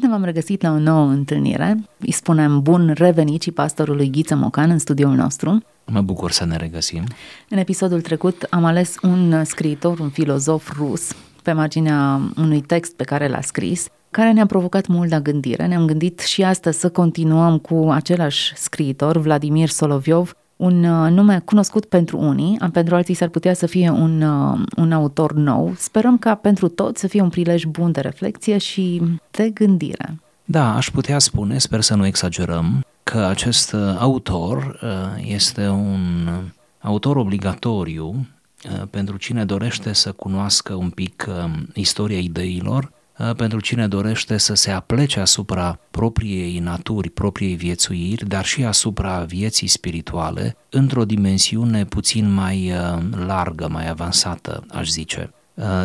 Bine v-am regăsit la o nouă întâlnire. Îi spunem bun revenit și pastorului Ghiță Mocan în studioul nostru. Mă bucur să ne regăsim. În episodul trecut am ales un scriitor, un filozof rus, pe marginea unui text pe care l-a scris, care ne-a provocat mult la gândire. Ne-am gândit și astăzi să continuăm cu același scriitor, Vladimir Soloviov, un uh, nume cunoscut pentru unii, pentru alții s-ar putea să fie un, uh, un autor nou. Sperăm ca pentru toți să fie un prilej bun de reflexie și de gândire. Da, aș putea spune, sper să nu exagerăm, că acest uh, autor este un autor obligatoriu pentru cine dorește să cunoască un pic istoria ideilor pentru cine dorește să se aplece asupra propriei naturi, propriei viețuiri, dar și asupra vieții spirituale, într-o dimensiune puțin mai largă, mai avansată, aș zice.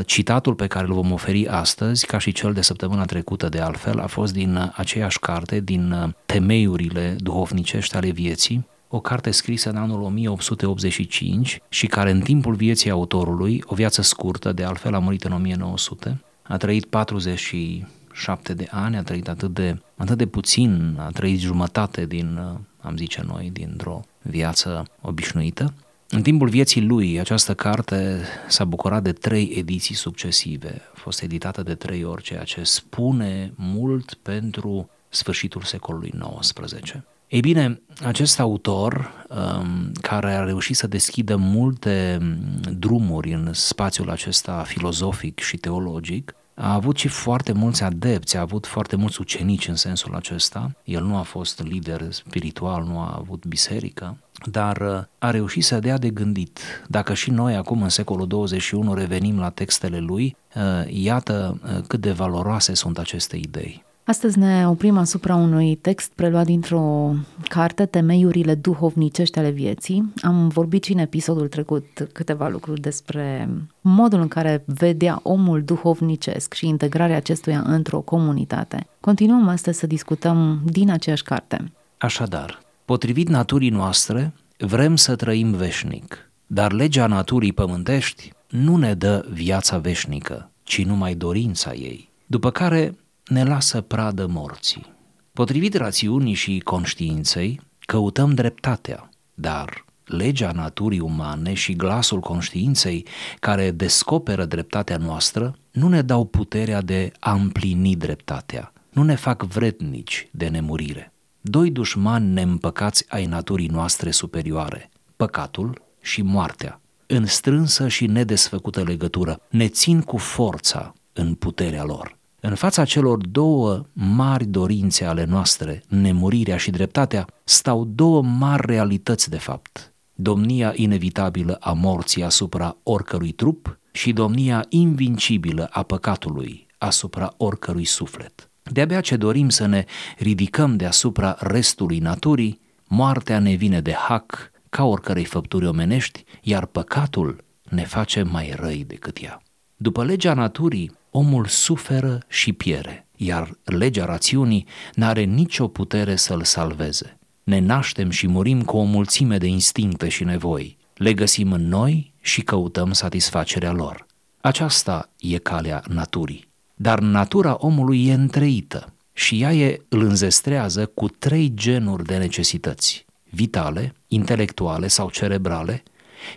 Citatul pe care îl vom oferi astăzi, ca și cel de săptămâna trecută de altfel, a fost din aceeași carte, din Temeiurile duhovnicești ale vieții, o carte scrisă în anul 1885 și care în timpul vieții autorului, o viață scurtă, de altfel a murit în 1900, a trăit 47 de ani, a trăit atât de, atât de puțin, a trăit jumătate din, am zice noi, dintr-o viață obișnuită. În timpul vieții lui, această carte s-a bucurat de trei ediții succesive. A fost editată de trei ori, ceea ce spune mult pentru sfârșitul secolului XIX. Ei bine, acest autor, um, care a reușit să deschidă multe um, drumuri în spațiul acesta filozofic și teologic, a avut și foarte mulți adepți, a avut foarte mulți ucenici în sensul acesta. El nu a fost lider spiritual, nu a avut biserică, dar uh, a reușit să dea de gândit. Dacă și noi acum în secolul 21 revenim la textele lui, uh, iată uh, cât de valoroase sunt aceste idei. Astăzi ne oprim asupra unui text preluat dintr-o carte, Temeiurile duhovnicești ale vieții. Am vorbit și în episodul trecut câteva lucruri despre modul în care vedea omul duhovnicesc și integrarea acestuia într-o comunitate. Continuăm astăzi să discutăm din aceeași carte. Așadar, potrivit naturii noastre, vrem să trăim veșnic, dar legea naturii pământești nu ne dă viața veșnică, ci numai dorința ei. După care ne lasă pradă morții. Potrivit rațiunii și conștiinței, căutăm dreptatea, dar legea naturii umane și glasul conștiinței care descoperă dreptatea noastră nu ne dau puterea de a împlini dreptatea, nu ne fac vrednici de nemurire. Doi dușmani neîmpăcați ai naturii noastre superioare, păcatul și moartea, în strânsă și nedesfăcută legătură, ne țin cu forța în puterea lor. În fața celor două mari dorințe ale noastre, nemurirea și dreptatea, stau două mari realități de fapt. Domnia inevitabilă a morții asupra oricărui trup și domnia invincibilă a păcatului asupra oricărui suflet. De-abia ce dorim să ne ridicăm deasupra restului naturii, moartea ne vine de hac ca oricărei făpturi omenești, iar păcatul ne face mai răi decât ea. După legea naturii, omul suferă și piere, iar legea rațiunii n-are nicio putere să-l salveze. Ne naștem și murim cu o mulțime de instincte și nevoi. Le găsim în noi și căutăm satisfacerea lor. Aceasta e calea naturii. Dar natura omului e întreită și ea e, îl înzestrează cu trei genuri de necesități, vitale, intelectuale sau cerebrale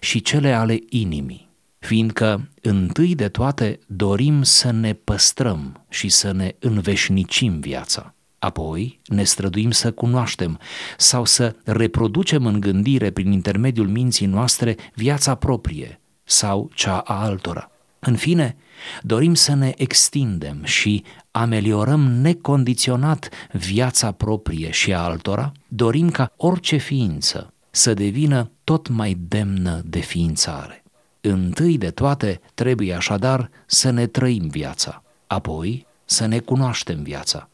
și cele ale inimii fiindcă întâi de toate dorim să ne păstrăm și să ne înveșnicim viața. Apoi ne străduim să cunoaștem sau să reproducem în gândire prin intermediul minții noastre viața proprie sau cea a altora. În fine, dorim să ne extindem și ameliorăm necondiționat viața proprie și a altora, dorim ca orice ființă să devină tot mai demnă de ființare. Întâi de toate trebuie așadar să ne trăim viața, apoi să ne cunoaștem viața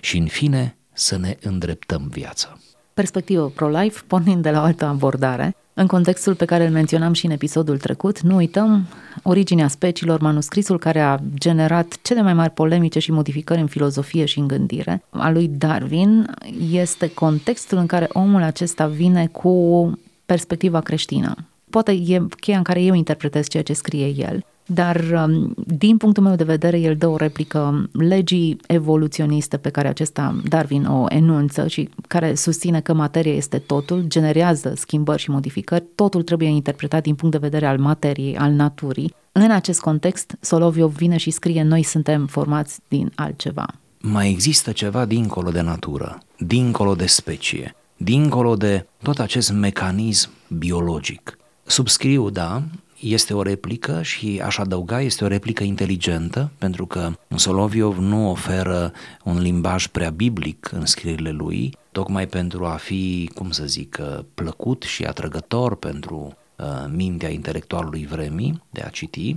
și în fine să ne îndreptăm viața. perspectivă pro-life, pornind de la o altă abordare. În contextul pe care îl menționam și în episodul trecut, nu uităm originea speciilor, manuscrisul care a generat cele mai mari polemice și modificări în filozofie și în gândire, a lui Darwin, este contextul în care omul acesta vine cu perspectiva creștină. Poate e cheia în care eu interpretez ceea ce scrie el, dar um, din punctul meu de vedere el dă o replică legii evoluționiste pe care acesta Darwin o enunță și care susține că materia este totul, generează schimbări și modificări, totul trebuie interpretat din punct de vedere al materiei, al naturii. În acest context, Soloviov vine și scrie noi suntem formați din altceva. Mai există ceva dincolo de natură, dincolo de specie, dincolo de tot acest mecanism biologic. Subscriu, da, este o replică și aș adăuga, este o replică inteligentă, pentru că Soloviov nu oferă un limbaj prea biblic în scrierile lui, tocmai pentru a fi, cum să zic, plăcut și atrăgător pentru uh, mintea intelectualului vremii de a citi,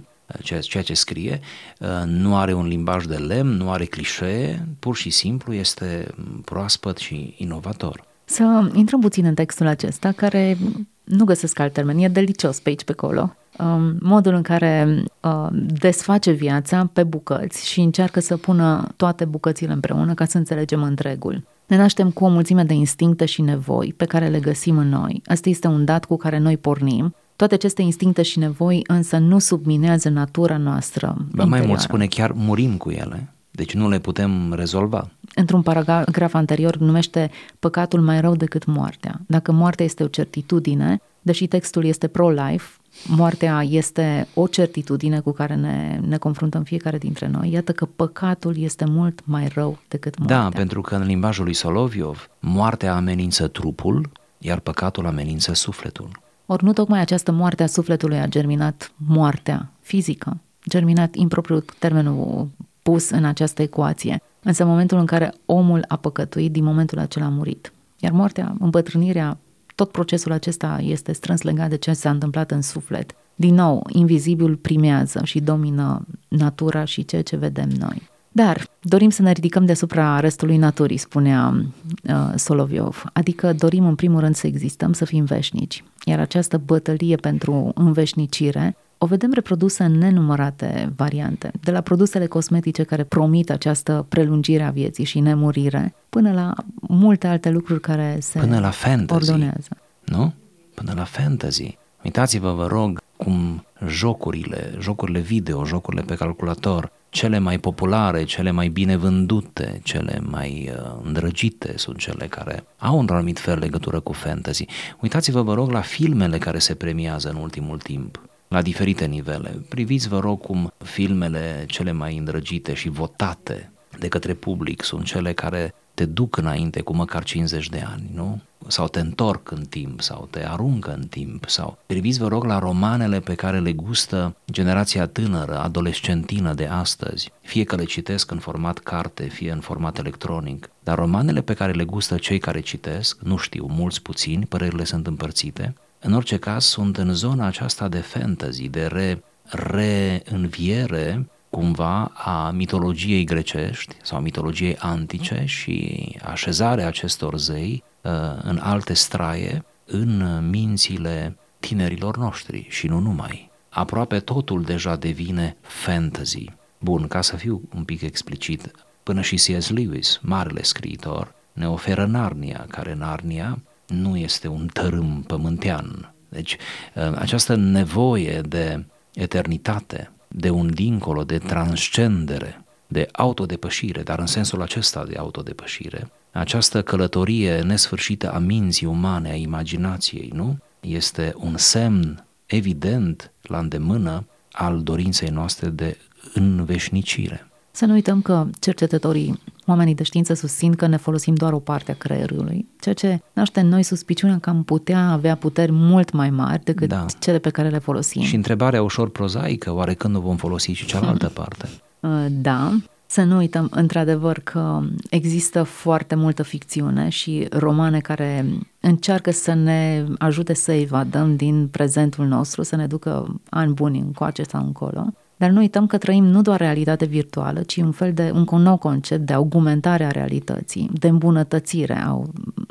uh, ceea ce scrie, uh, nu are un limbaj de lemn, nu are clișee, pur și simplu este proaspăt și inovator. Să intrăm puțin în textul acesta, care nu găsesc alt termen, e delicios pe aici, pe acolo. Um, modul în care uh, desface viața pe bucăți și încearcă să pună toate bucățile împreună ca să înțelegem întregul. Ne naștem cu o mulțime de instincte și nevoi pe care le găsim în noi. Asta este un dat cu care noi pornim. Toate aceste instincte și nevoi însă nu subminează natura noastră. Ba mai mult spune chiar murim cu ele. Deci nu le putem rezolva. Într-un paragraf anterior numește păcatul mai rău decât moartea. Dacă moartea este o certitudine, deși textul este pro-life, moartea este o certitudine cu care ne, ne confruntăm fiecare dintre noi. Iată că păcatul este mult mai rău decât moartea. Da, pentru că în limbajul lui Soloviov, moartea amenință trupul, iar păcatul amenință sufletul. Ori nu tocmai această moarte a sufletului a germinat moartea fizică, germinat impropriu termenul pus în această ecuație. Însă în momentul în care omul a păcătuit, din momentul acela a murit. Iar moartea, îmbătrânirea, tot procesul acesta este strâns legat de ce s-a întâmplat în suflet. Din nou, invizibil primează și domină natura și ceea ce vedem noi. Dar dorim să ne ridicăm deasupra restului naturii, spunea uh, Soloviov, adică dorim în primul rând să existăm, să fim veșnici. Iar această bătălie pentru înveșnicire o vedem reprodusă în nenumărate variante, de la produsele cosmetice care promit această prelungire a vieții și nemurire, până la multe alte lucruri care se până la fantasy, ordonează. Nu? Până la fantasy. Uitați-vă, vă rog, cum jocurile, jocurile video, jocurile pe calculator, cele mai populare, cele mai bine vândute, cele mai uh, îndrăgite sunt cele care au un anumit fel legătură cu fantasy. Uitați-vă, vă rog, la filmele care se premiază în ultimul timp la diferite nivele. Priviți, vă rog, cum filmele cele mai îndrăgite și votate de către public sunt cele care te duc înainte cu măcar 50 de ani, nu? Sau te întorc în timp, sau te aruncă în timp, sau priviți, vă rog, la romanele pe care le gustă generația tânără, adolescentină de astăzi, fie că le citesc în format carte, fie în format electronic, dar romanele pe care le gustă cei care citesc, nu știu, mulți puțini, părerile sunt împărțite, în orice caz, sunt în zona aceasta de fantasy, de re, reînviere cumva a mitologiei grecești sau a mitologiei antice și așezarea acestor zei uh, în alte straie în mințile tinerilor noștri și nu numai. Aproape totul deja devine fantasy. Bun, ca să fiu un pic explicit, până și C.S. Lewis, marele scriitor, ne oferă Narnia, care Narnia nu este un tărâm pământean. Deci ă, această nevoie de eternitate, de un dincolo, de transcendere, de autodepășire, dar în sensul acesta de autodepășire, această călătorie nesfârșită a minții umane, a imaginației, nu? Este un semn evident la îndemână al dorinței noastre de înveșnicire. Să nu uităm că cercetătorii, oamenii de știință susțin că ne folosim doar o parte a creierului, ceea ce naște în noi suspiciunea că am putea avea puteri mult mai mari decât da. cele pe care le folosim. Și întrebarea ușor prozaică, oare când nu vom folosi și cealaltă parte? Uh, da, să nu uităm, într-adevăr, că există foarte multă ficțiune și romane care încearcă să ne ajute să evadăm din prezentul nostru, să ne ducă ani buni încoace sau încolo. Dar nu uităm că trăim nu doar realitate virtuală, ci un fel de un nou concept de augmentare a realității, de îmbunătățire a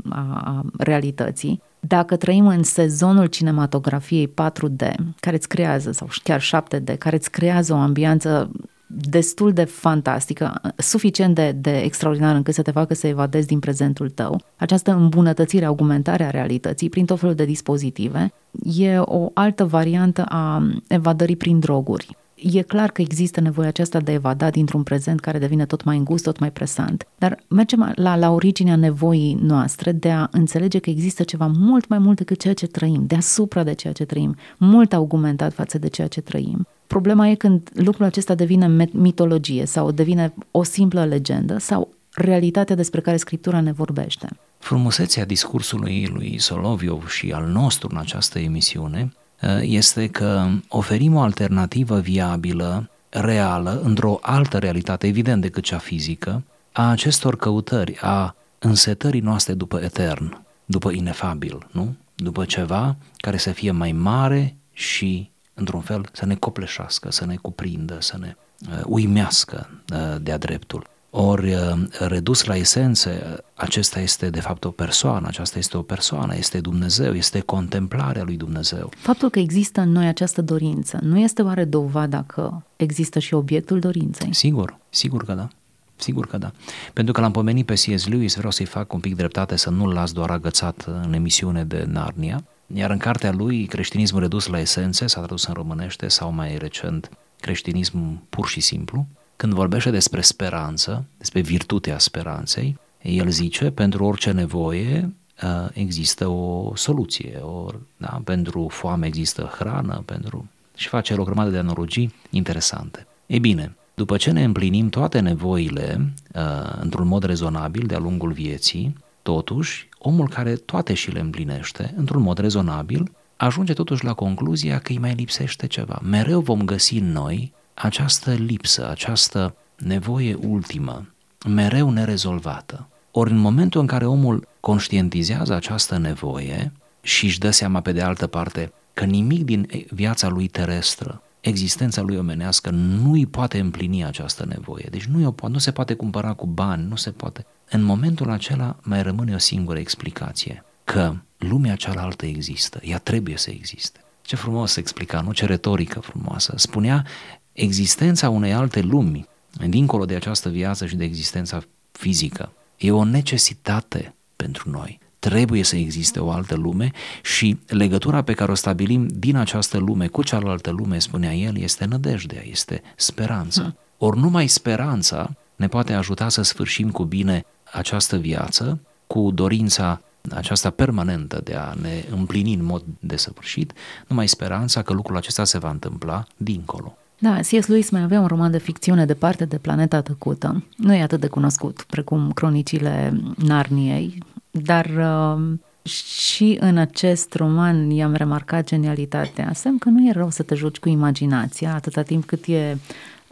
a, a realității. Dacă trăim în sezonul cinematografiei 4D, care îți creează, sau chiar 7D, care îți creează o ambianță destul de fantastică, suficient de, de extraordinar încât să te facă să evadezi din prezentul tău. Această îmbunătățire, augmentare a realității prin tot felul de dispozitive e o altă variantă a evadării prin droguri. E clar că există nevoia aceasta de a evada dintr-un prezent care devine tot mai îngust, tot mai presant, dar mergem la, la originea nevoii noastre de a înțelege că există ceva mult mai mult decât ceea ce trăim, deasupra de ceea ce trăim, mult augmentat față de ceea ce trăim. Problema e când lucrul acesta devine mitologie sau devine o simplă legendă sau realitatea despre care Scriptura ne vorbește. Frumusețea discursului lui Soloviov și al nostru în această emisiune uh, este că oferim o alternativă viabilă, reală, într-o altă realitate, evident decât cea fizică, a acestor căutări, a însetării noastre după etern, după inefabil, nu? După ceva care să fie mai mare și într-un fel, să ne copleșească, să ne cuprindă, să ne uh, uimească uh, de-a dreptul. Ori, uh, redus la esențe, acesta este de fapt o persoană, aceasta este o persoană, este Dumnezeu, este contemplarea lui Dumnezeu. Faptul că există în noi această dorință, nu este oare dovada că există și obiectul dorinței? Sigur, sigur că da. Sigur că da. Pentru că l-am pomenit pe C.S. Lewis, vreau să-i fac un pic dreptate să nu-l las doar agățat în emisiune de Narnia. Iar în cartea lui, Creștinismul redus la esențe, s-a tradus în românește sau mai recent, Creștinism pur și simplu, când vorbește despre speranță, despre virtutea speranței, el zice, pentru orice nevoie ă, există o soluție, or, da? pentru foame există hrană, pentru... și face o grămadă de analogii interesante. Ei bine, după ce ne împlinim toate nevoile uh, într-un mod rezonabil de-a lungul vieții, Totuși, omul care toate și le împlinește, într-un mod rezonabil, ajunge totuși la concluzia că îi mai lipsește ceva. Mereu vom găsi în noi această lipsă, această nevoie ultimă, mereu nerezolvată. Ori în momentul în care omul conștientizează această nevoie și își dă seama pe de altă parte că nimic din viața lui terestră, existența lui omenească nu îi poate împlini această nevoie. Deci nu, nu se poate cumpăra cu bani, nu se poate în momentul acela mai rămâne o singură explicație, că lumea cealaltă există, ea trebuie să existe. Ce frumos explica, nu? Ce retorică frumoasă. Spunea existența unei alte lumi, dincolo de această viață și de existența fizică, e o necesitate pentru noi. Trebuie să existe o altă lume și legătura pe care o stabilim din această lume cu cealaltă lume, spunea el, este nădejdea, este speranța. Hmm. Ori numai speranța ne poate ajuta să sfârșim cu bine această viață cu dorința aceasta permanentă de a ne împlini în mod desăvârșit, numai speranța că lucrul acesta se va întâmpla dincolo. Da, C.S. Lewis mai avea un roman de ficțiune departe de planeta tăcută. Nu e atât de cunoscut precum cronicile Narniei, dar uh, și în acest roman i-am remarcat genialitatea. Semn că nu e rău să te joci cu imaginația atâta timp cât e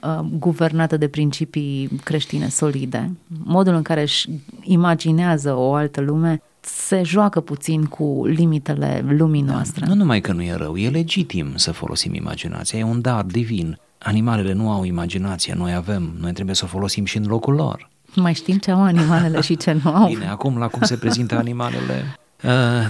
Uh, guvernată de principii creștine solide. Modul în care își imaginează o altă lume se joacă puțin cu limitele lumii da, noastre. Nu numai că nu e rău, e legitim să folosim imaginația, e un dar divin. Animalele nu au imaginație, noi avem, noi trebuie să o folosim și în locul lor. Mai știm ce au animalele și ce nu au. Bine, acum la cum se prezintă animalele, Uh,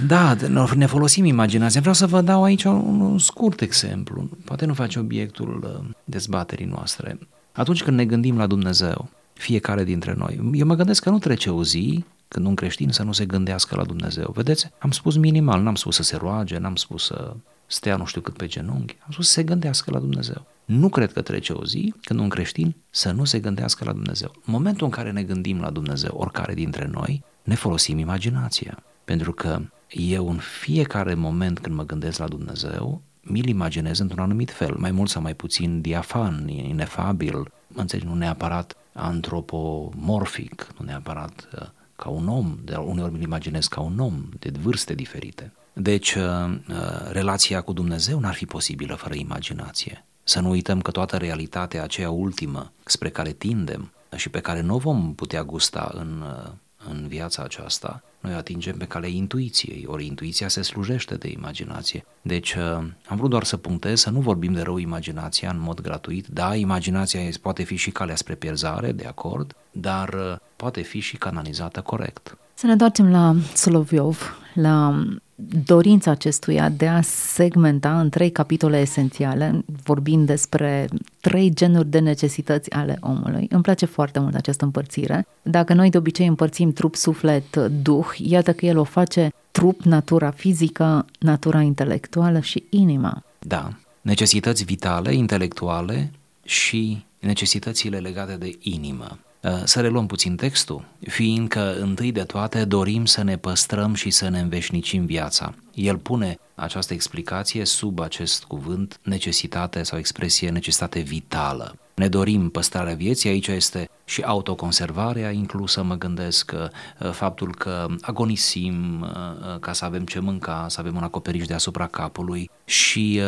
da, ne folosim imaginația. Vreau să vă dau aici un scurt exemplu. Poate nu face obiectul uh, dezbaterii noastre. Atunci când ne gândim la Dumnezeu, fiecare dintre noi, eu mă gândesc că nu trece o zi când un creștin să nu se gândească la Dumnezeu. Vedeți? Am spus minimal, n-am spus să se roage, n-am spus să stea nu știu cât pe genunchi, am spus să se gândească la Dumnezeu. Nu cred că trece o zi când un creștin să nu se gândească la Dumnezeu. În momentul în care ne gândim la Dumnezeu, oricare dintre noi, ne folosim imaginația. Pentru că eu în fiecare moment când mă gândesc la Dumnezeu, mi-l imaginez într-un anumit fel, mai mult sau mai puțin diafan, inefabil, înțelegi, nu neapărat antropomorfic, nu neapărat uh, ca un om, de uneori mi-l imaginez ca un om de vârste diferite. Deci, uh, uh, relația cu Dumnezeu n-ar fi posibilă fără imaginație. Să nu uităm că toată realitatea aceea ultimă spre care tindem și pe care nu vom putea gusta în în viața aceasta, noi atingem pe calea intuiției, ori intuiția se slujește de imaginație. Deci uh, am vrut doar să punctez, să nu vorbim de rău imaginația în mod gratuit. Da, imaginația poate fi și calea spre pierzare, de acord, dar uh, poate fi și canalizată corect. Să ne întoarcem la Soloviov, la dorința acestuia de a segmenta în trei capitole esențiale, vorbind despre trei genuri de necesități ale omului. Îmi place foarte mult această împărțire. Dacă noi de obicei împărțim trup, suflet, duh, iată că el o face trup, natura fizică, natura intelectuală și inima. Da, necesități vitale, intelectuale și necesitățile legate de inimă. Uh, să reluăm puțin textul, fiindcă întâi de toate dorim să ne păstrăm și să ne înveșnicim viața. El pune această explicație sub acest cuvânt necesitate sau expresie necesitate vitală. Ne dorim păstrarea vieții, aici este și autoconservarea inclusă, mă gândesc, uh, faptul că agonisim uh, ca să avem ce mânca, să avem un acoperiș deasupra capului și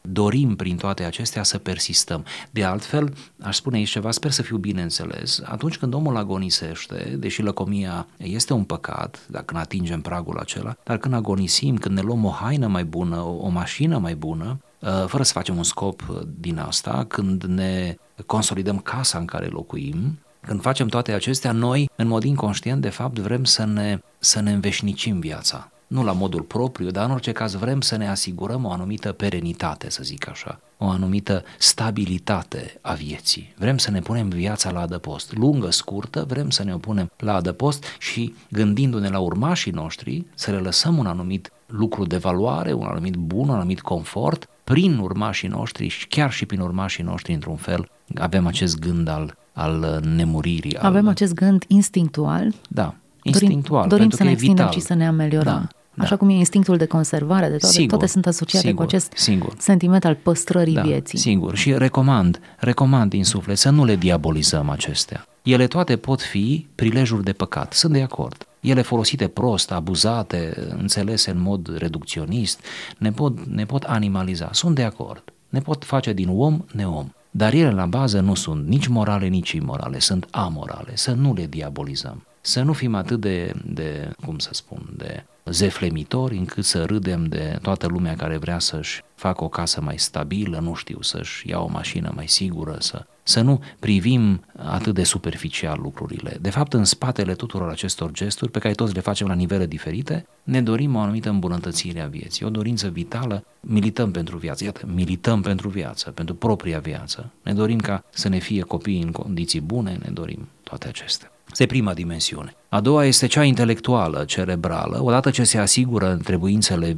dorim prin toate acestea să persistăm. De altfel, aș spune aici ceva, sper să fiu bine înțeles, atunci când omul agonisește, deși lăcomia este un păcat, dacă ne atingem pragul acela, dar când agonisim, când ne luăm o haină mai bună, o, o mașină mai bună, uh, fără să facem un scop din asta, când ne consolidăm casa în care locuim, când facem toate acestea, noi, în mod inconștient, de fapt, vrem să ne, să ne înveșnicim viața nu la modul propriu, dar în orice caz vrem să ne asigurăm o anumită perenitate, să zic așa, o anumită stabilitate a vieții. Vrem să ne punem viața la adăpost. Lungă, scurtă, vrem să ne o punem la adăpost și gândindu-ne la urmașii noștri, să le lăsăm un anumit lucru de valoare, un anumit bun, un anumit confort, prin urmașii noștri și chiar și prin urmașii noștri, într-un fel, avem acest gând al, al nemuririi. Avem al... acest gând instinctual. Da, instinctual, dorim, dorim să ne extindem vital. și să ne ameliorăm. Da. Da. Așa cum e instinctul de conservare, de toate, sigur, toate sunt asociate sigur, cu acest sigur. sentiment al păstrării da, vieții. Sigur, și recomand, recomand din suflet să nu le diabolizăm acestea. Ele toate pot fi prilejuri de păcat, sunt de acord. Ele folosite prost, abuzate, înțelese în mod reducționist, ne pot, ne pot animaliza, sunt de acord. Ne pot face din om neom. Dar ele la bază nu sunt nici morale, nici imorale, sunt amorale, să nu le diabolizăm. Să nu fim atât de, de cum să spun, de zeflemitori încât să râdem de toată lumea care vrea să-și facă o casă mai stabilă, nu știu, să-și ia o mașină mai sigură, să, să nu privim atât de superficial lucrurile. De fapt, în spatele tuturor acestor gesturi, pe care toți le facem la nivele diferite, ne dorim o anumită îmbunătățire a vieții, o dorință vitală, milităm pentru viață, iată, milităm pentru viață, pentru propria viață. Ne dorim ca să ne fie copii în condiții bune, ne dorim toate acestea. Este prima dimensiune. A doua este cea intelectuală, cerebrală, odată ce se asigură trebuințele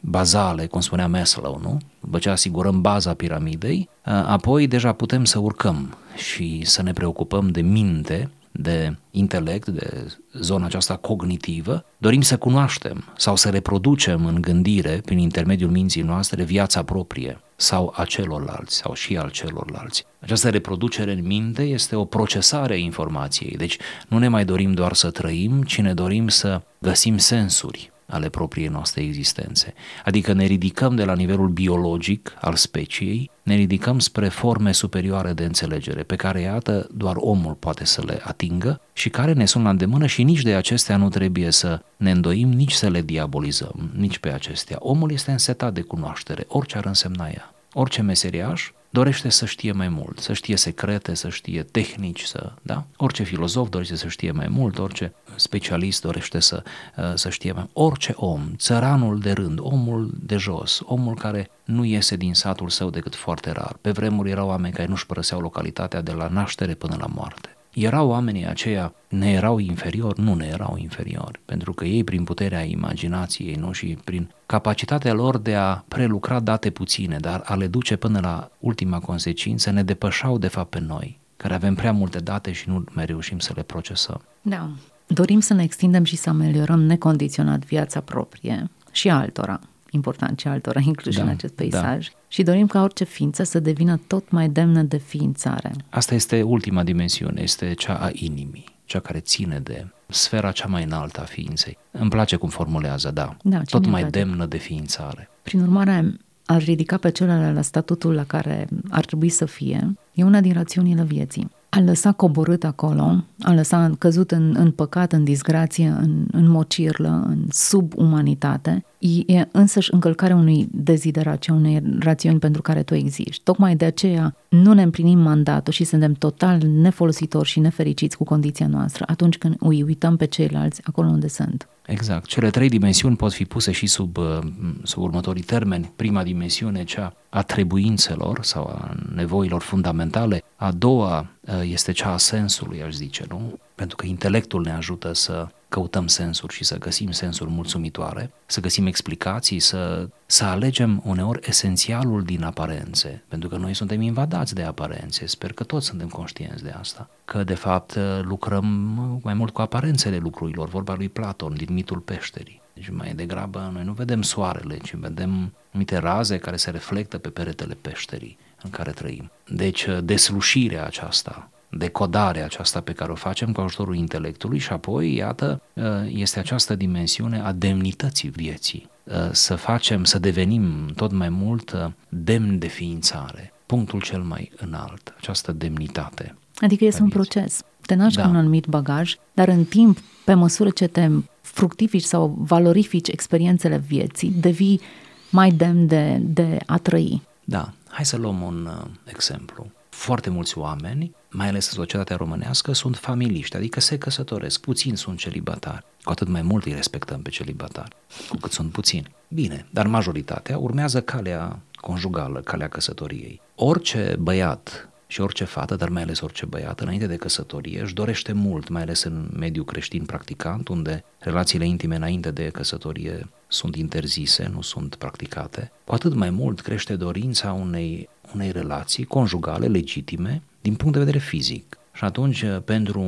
bazale, cum spunea Maslow, nu? După ce asigurăm baza piramidei, apoi deja putem să urcăm și să ne preocupăm de minte, de intelect, de zona aceasta cognitivă, dorim să cunoaștem sau să reproducem în gândire, prin intermediul minții noastre, viața proprie sau a celorlalți sau și al celorlalți. Această reproducere în minte este o procesare a informației, deci nu ne mai dorim doar să trăim, ci ne dorim să găsim sensuri ale propriei noastre existențe. Adică ne ridicăm de la nivelul biologic al speciei, ne ridicăm spre forme superioare de înțelegere, pe care, iată, doar omul poate să le atingă și care ne sunt la îndemână și nici de acestea nu trebuie să ne îndoim, nici să le diabolizăm, nici pe acestea. Omul este însetat de cunoaștere, orice ar însemna ea. Orice meseriaș dorește să știe mai mult, să știe secrete, să știe tehnici, să, da? Orice filozof dorește să știe mai mult, orice specialist dorește să, uh, să știe mai mult. Orice om, țăranul de rând, omul de jos, omul care nu iese din satul său decât foarte rar. Pe vremuri erau oameni care nu-și părăseau localitatea de la naștere până la moarte. Erau oamenii aceia, ne erau inferiori? Nu ne erau inferiori, pentru că ei prin puterea imaginației nu și prin capacitatea lor de a prelucra date puține, dar a le duce până la ultima consecință, ne depășau de fapt pe noi, care avem prea multe date și nu mai reușim să le procesăm. Da. Dorim să ne extindem și să ameliorăm necondiționat viața proprie și altora important și altora incluși da, în acest peisaj da. și dorim ca orice ființă să devină tot mai demnă de ființare. Asta este ultima dimensiune, este cea a inimii, cea care ține de sfera cea mai înaltă a ființei. Îmi place cum formulează, da, da tot mai place. demnă de ființare. Prin urmare, ar ridica pe celălalt la statutul la care ar trebui să fie, e una din rațiunile vieții a lăsa coborât acolo, a lăsa căzut în, în păcat, în disgrație, în, în mocirlă, în subumanitate, e însăși încălcarea unui deziderație, unei rațiuni pentru care tu existi. Tocmai de aceea nu ne împlinim mandatul și suntem total nefolositori și nefericiți cu condiția noastră atunci când îi uităm pe ceilalți acolo unde sunt. Exact. Cele trei dimensiuni pot fi puse și sub, uh, sub următorii termeni. Prima dimensiune, cea a trebuințelor sau a nevoilor fundamentale. A doua uh, este cea a sensului, aș zice, nu? Pentru că intelectul ne ajută să căutăm sensuri și să găsim sensuri mulțumitoare, să găsim explicații, să, să alegem uneori esențialul din aparențe, pentru că noi suntem invadați de aparențe, sper că toți suntem conștienți de asta, că de fapt lucrăm mai mult cu aparențele lucrurilor, vorba lui Platon din mitul peșterii. Deci mai degrabă noi nu vedem soarele, ci vedem anumite raze care se reflectă pe peretele peșterii în care trăim. Deci deslușirea aceasta decodarea aceasta pe care o facem cu ajutorul intelectului și apoi, iată, uh, este această dimensiune a demnității vieții. Uh, să facem, să devenim tot mai mult uh, demn de ființare, punctul cel mai înalt, această demnitate. Adică este un proces. Te naști da. cu un anumit bagaj, dar în timp, pe măsură ce te fructifici sau valorifici experiențele vieții, devii mai demn de, de a trăi. Da, hai să luăm un uh, exemplu. Foarte mulți oameni mai ales în societatea românească, sunt familiști, adică se căsătoresc, puțini sunt celibatari. Cu atât mai mult îi respectăm pe celibatari, cu cât sunt puțini. Bine, dar majoritatea urmează calea conjugală, calea căsătoriei. Orice băiat și orice fată, dar mai ales orice băiat, înainte de căsătorie, își dorește mult, mai ales în mediul creștin practicant, unde relațiile intime înainte de căsătorie sunt interzise, nu sunt practicate, cu atât mai mult crește dorința unei, unei relații conjugale legitime, din punct de vedere fizic. Și atunci, pentru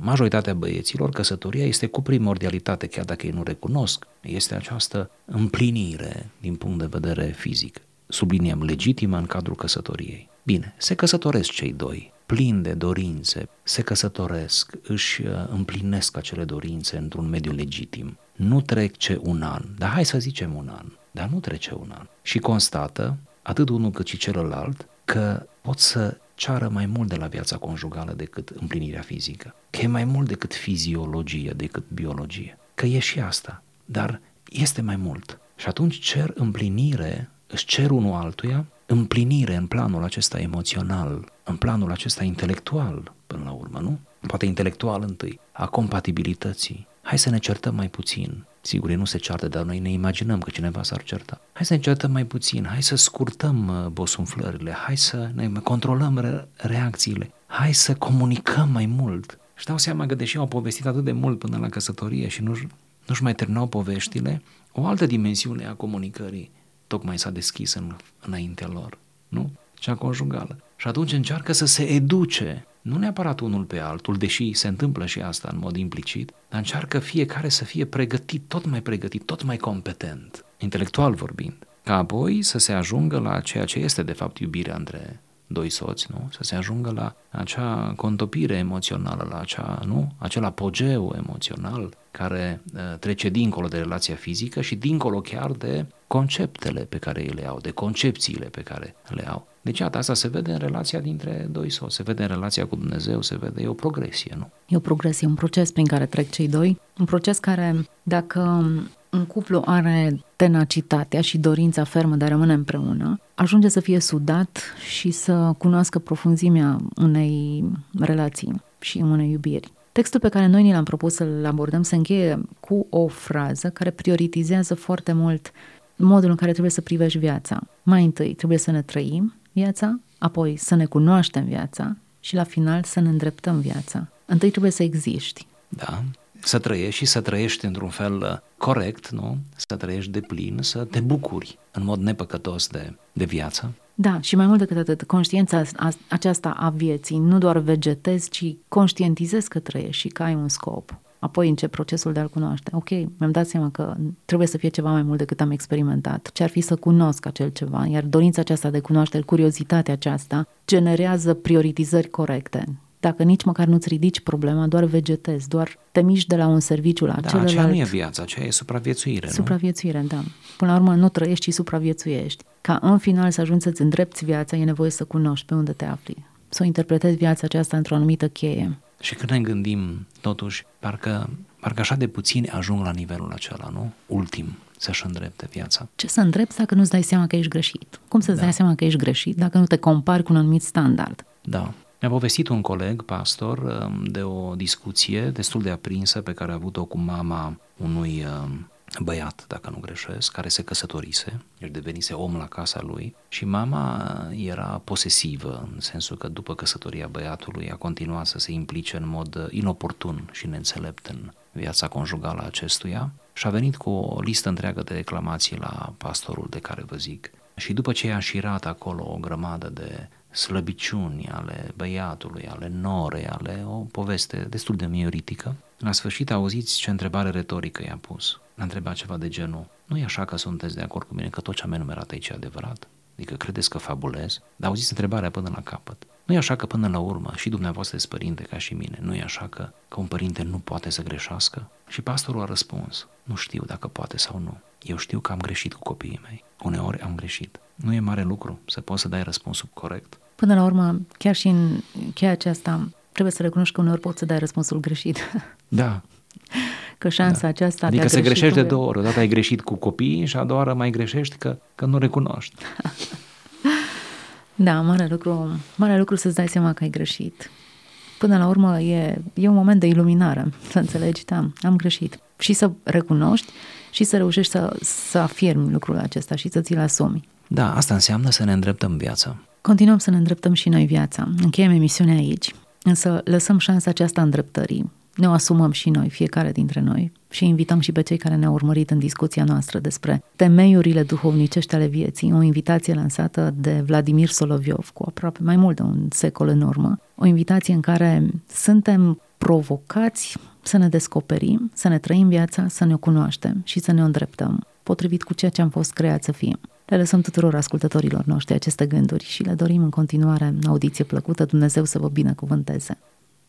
majoritatea băieților, căsătoria este cu primordialitate, chiar dacă ei nu recunosc, este această împlinire din punct de vedere fizic. Subliniem legitimă în cadrul căsătoriei. Bine, se căsătoresc cei doi, plini de dorințe, se căsătoresc, își uh, împlinesc acele dorințe într-un mediu legitim. Nu trece un an, dar hai să zicem un an, dar nu trece un an. Și constată, atât unul cât și celălalt, că pot să ceară mai mult de la viața conjugală decât împlinirea fizică, că e mai mult decât fiziologie, decât biologie, că e și asta, dar este mai mult. Și atunci cer împlinire, își cer unul altuia împlinire în planul acesta emoțional, în planul acesta intelectual, până la urmă, nu? Poate intelectual întâi, a compatibilității. Hai să ne certăm mai puțin, Sigur, ei nu se ceartă, dar noi ne imaginăm că cineva s-ar certa. Hai să ne certăm mai puțin, hai să scurtăm uh, bosumflările, hai să ne controlăm re- reacțiile, hai să comunicăm mai mult. Și dau seama că deși au povestit atât de mult până la căsătorie și nu-și, nu-și mai terminau poveștile, o altă dimensiune a comunicării tocmai s-a deschis în, înaintea lor, nu? Cea conjugală. Și atunci încearcă să se educe nu neapărat unul pe altul, deși se întâmplă și asta în mod implicit, dar încearcă fiecare să fie pregătit, tot mai pregătit, tot mai competent, intelectual vorbind, ca apoi să se ajungă la ceea ce este de fapt iubirea între doi soți, nu? Să se ajungă la acea contopire emoțională, la acea, nu? Acel apogeu emoțional care uh, trece dincolo de relația fizică și dincolo chiar de conceptele pe care ei le au, de concepțiile pe care le au. Deci, iată, asta se vede în relația dintre doi soți, se vede în relația cu Dumnezeu, se vede, e o progresie, nu? E o progresie, un proces prin care trec cei doi, un proces care, dacă un cuplu are tenacitatea și dorința fermă de a rămâne împreună, ajunge să fie sudat și să cunoască profunzimea unei relații și unei iubiri. Textul pe care noi ni l-am propus să-l abordăm se încheie cu o frază care prioritizează foarte mult modul în care trebuie să privești viața. Mai întâi trebuie să ne trăim viața, apoi să ne cunoaștem viața și la final să ne îndreptăm viața. Întâi trebuie să existi. Da, să trăiești și să trăiești într-un fel uh, corect, nu? Să trăiești de plin, să te bucuri în mod nepăcătos de, de viață. Da, și mai mult decât atât, conștiința aceasta a vieții, nu doar vegetezi, ci conștientizezi că trăiești și că ai un scop apoi încep procesul de a-l cunoaște. Ok, mi-am dat seama că trebuie să fie ceva mai mult decât am experimentat. Ce ar fi să cunosc acel ceva, iar dorința aceasta de cunoaștere, curiozitatea aceasta, generează prioritizări corecte. Dacă nici măcar nu-ți ridici problema, doar vegetezi, doar te miști de la un serviciu la da, celălalt. aceea nu e viața, aceea e supraviețuire, Supraviețuire, nu? da. Până la urmă nu trăiești, ci supraviețuiești. Ca în final să ajungi să-ți îndrepți viața, e nevoie să cunoști pe unde te afli. Să o interpretezi viața aceasta într-o anumită cheie. Și când ne gândim, totuși, parcă, Parcă așa de puțini ajung la nivelul acela, nu? Ultim, să-și îndrepte viața. Ce să îndrepți dacă nu-ți dai seama că ești greșit? Cum să-ți da. dai seama că ești greșit dacă nu te compari cu un anumit standard? Da. Mi-a povestit un coleg, pastor, um, de o discuție destul de aprinsă pe care a avut-o cu mama unui um, băiat, dacă nu greșesc, care se căsătorise, deci devenise om la casa lui și mama era posesivă, în sensul că după căsătoria băiatului a continuat să se implice în mod inoportun și neînțelept în viața conjugală a acestuia și a venit cu o listă întreagă de reclamații la pastorul de care vă zic. Și după ce i-a șirat acolo o grămadă de slăbiciuni ale băiatului, ale norei, ale o poveste destul de mioritică, la sfârșit auziți ce întrebare retorică i-a pus. A întrebat ceva de genul, nu e așa că sunteți de acord cu mine că tot ce am enumerat aici e adevărat? Adică credeți că fabulez? Dar auziți întrebarea până la capăt. Nu e așa că până la urmă și dumneavoastră sunteți părinte ca și mine, nu e așa că, că un părinte nu poate să greșească? Și pastorul a răspuns, nu știu dacă poate sau nu. Eu știu că am greșit cu copiii mei. Uneori am greșit. Nu e mare lucru să poți să dai răspunsul corect. Până la urmă, chiar și în cheia aceasta, trebuie să recunoști că uneori poți să dai răspunsul greșit. Da. Că șansa da. aceasta Adică de să greșești de două ori. Odată ai greșit cu copiii și a doua oară mai greșești că, că nu recunoști. da, mare lucru, mare lucru să-ți dai seama că ai greșit. Până la urmă e, e un moment de iluminare, să înțelegi, da, am greșit. Și să recunoști și să reușești să, să afirmi lucrul acesta și să ți-l asumi. Da, asta înseamnă să ne îndreptăm viața. Continuăm să ne îndreptăm și noi viața. Încheiem emisiunea aici, însă lăsăm șansa aceasta îndreptării. Ne o asumăm și noi, fiecare dintre noi, și invităm și pe cei care ne-au urmărit în discuția noastră despre temeiurile duhovnicești ale vieții, o invitație lansată de Vladimir Soloviov cu aproape mai mult de un secol în urmă, o invitație în care suntem provocați să ne descoperim, să ne trăim viața, să ne o cunoaștem și să ne o îndreptăm, potrivit cu ceea ce am fost creat să fim. Le lăsăm tuturor ascultătorilor noștri aceste gânduri și le dorim în continuare audiție plăcută, Dumnezeu să vă binecuvânteze.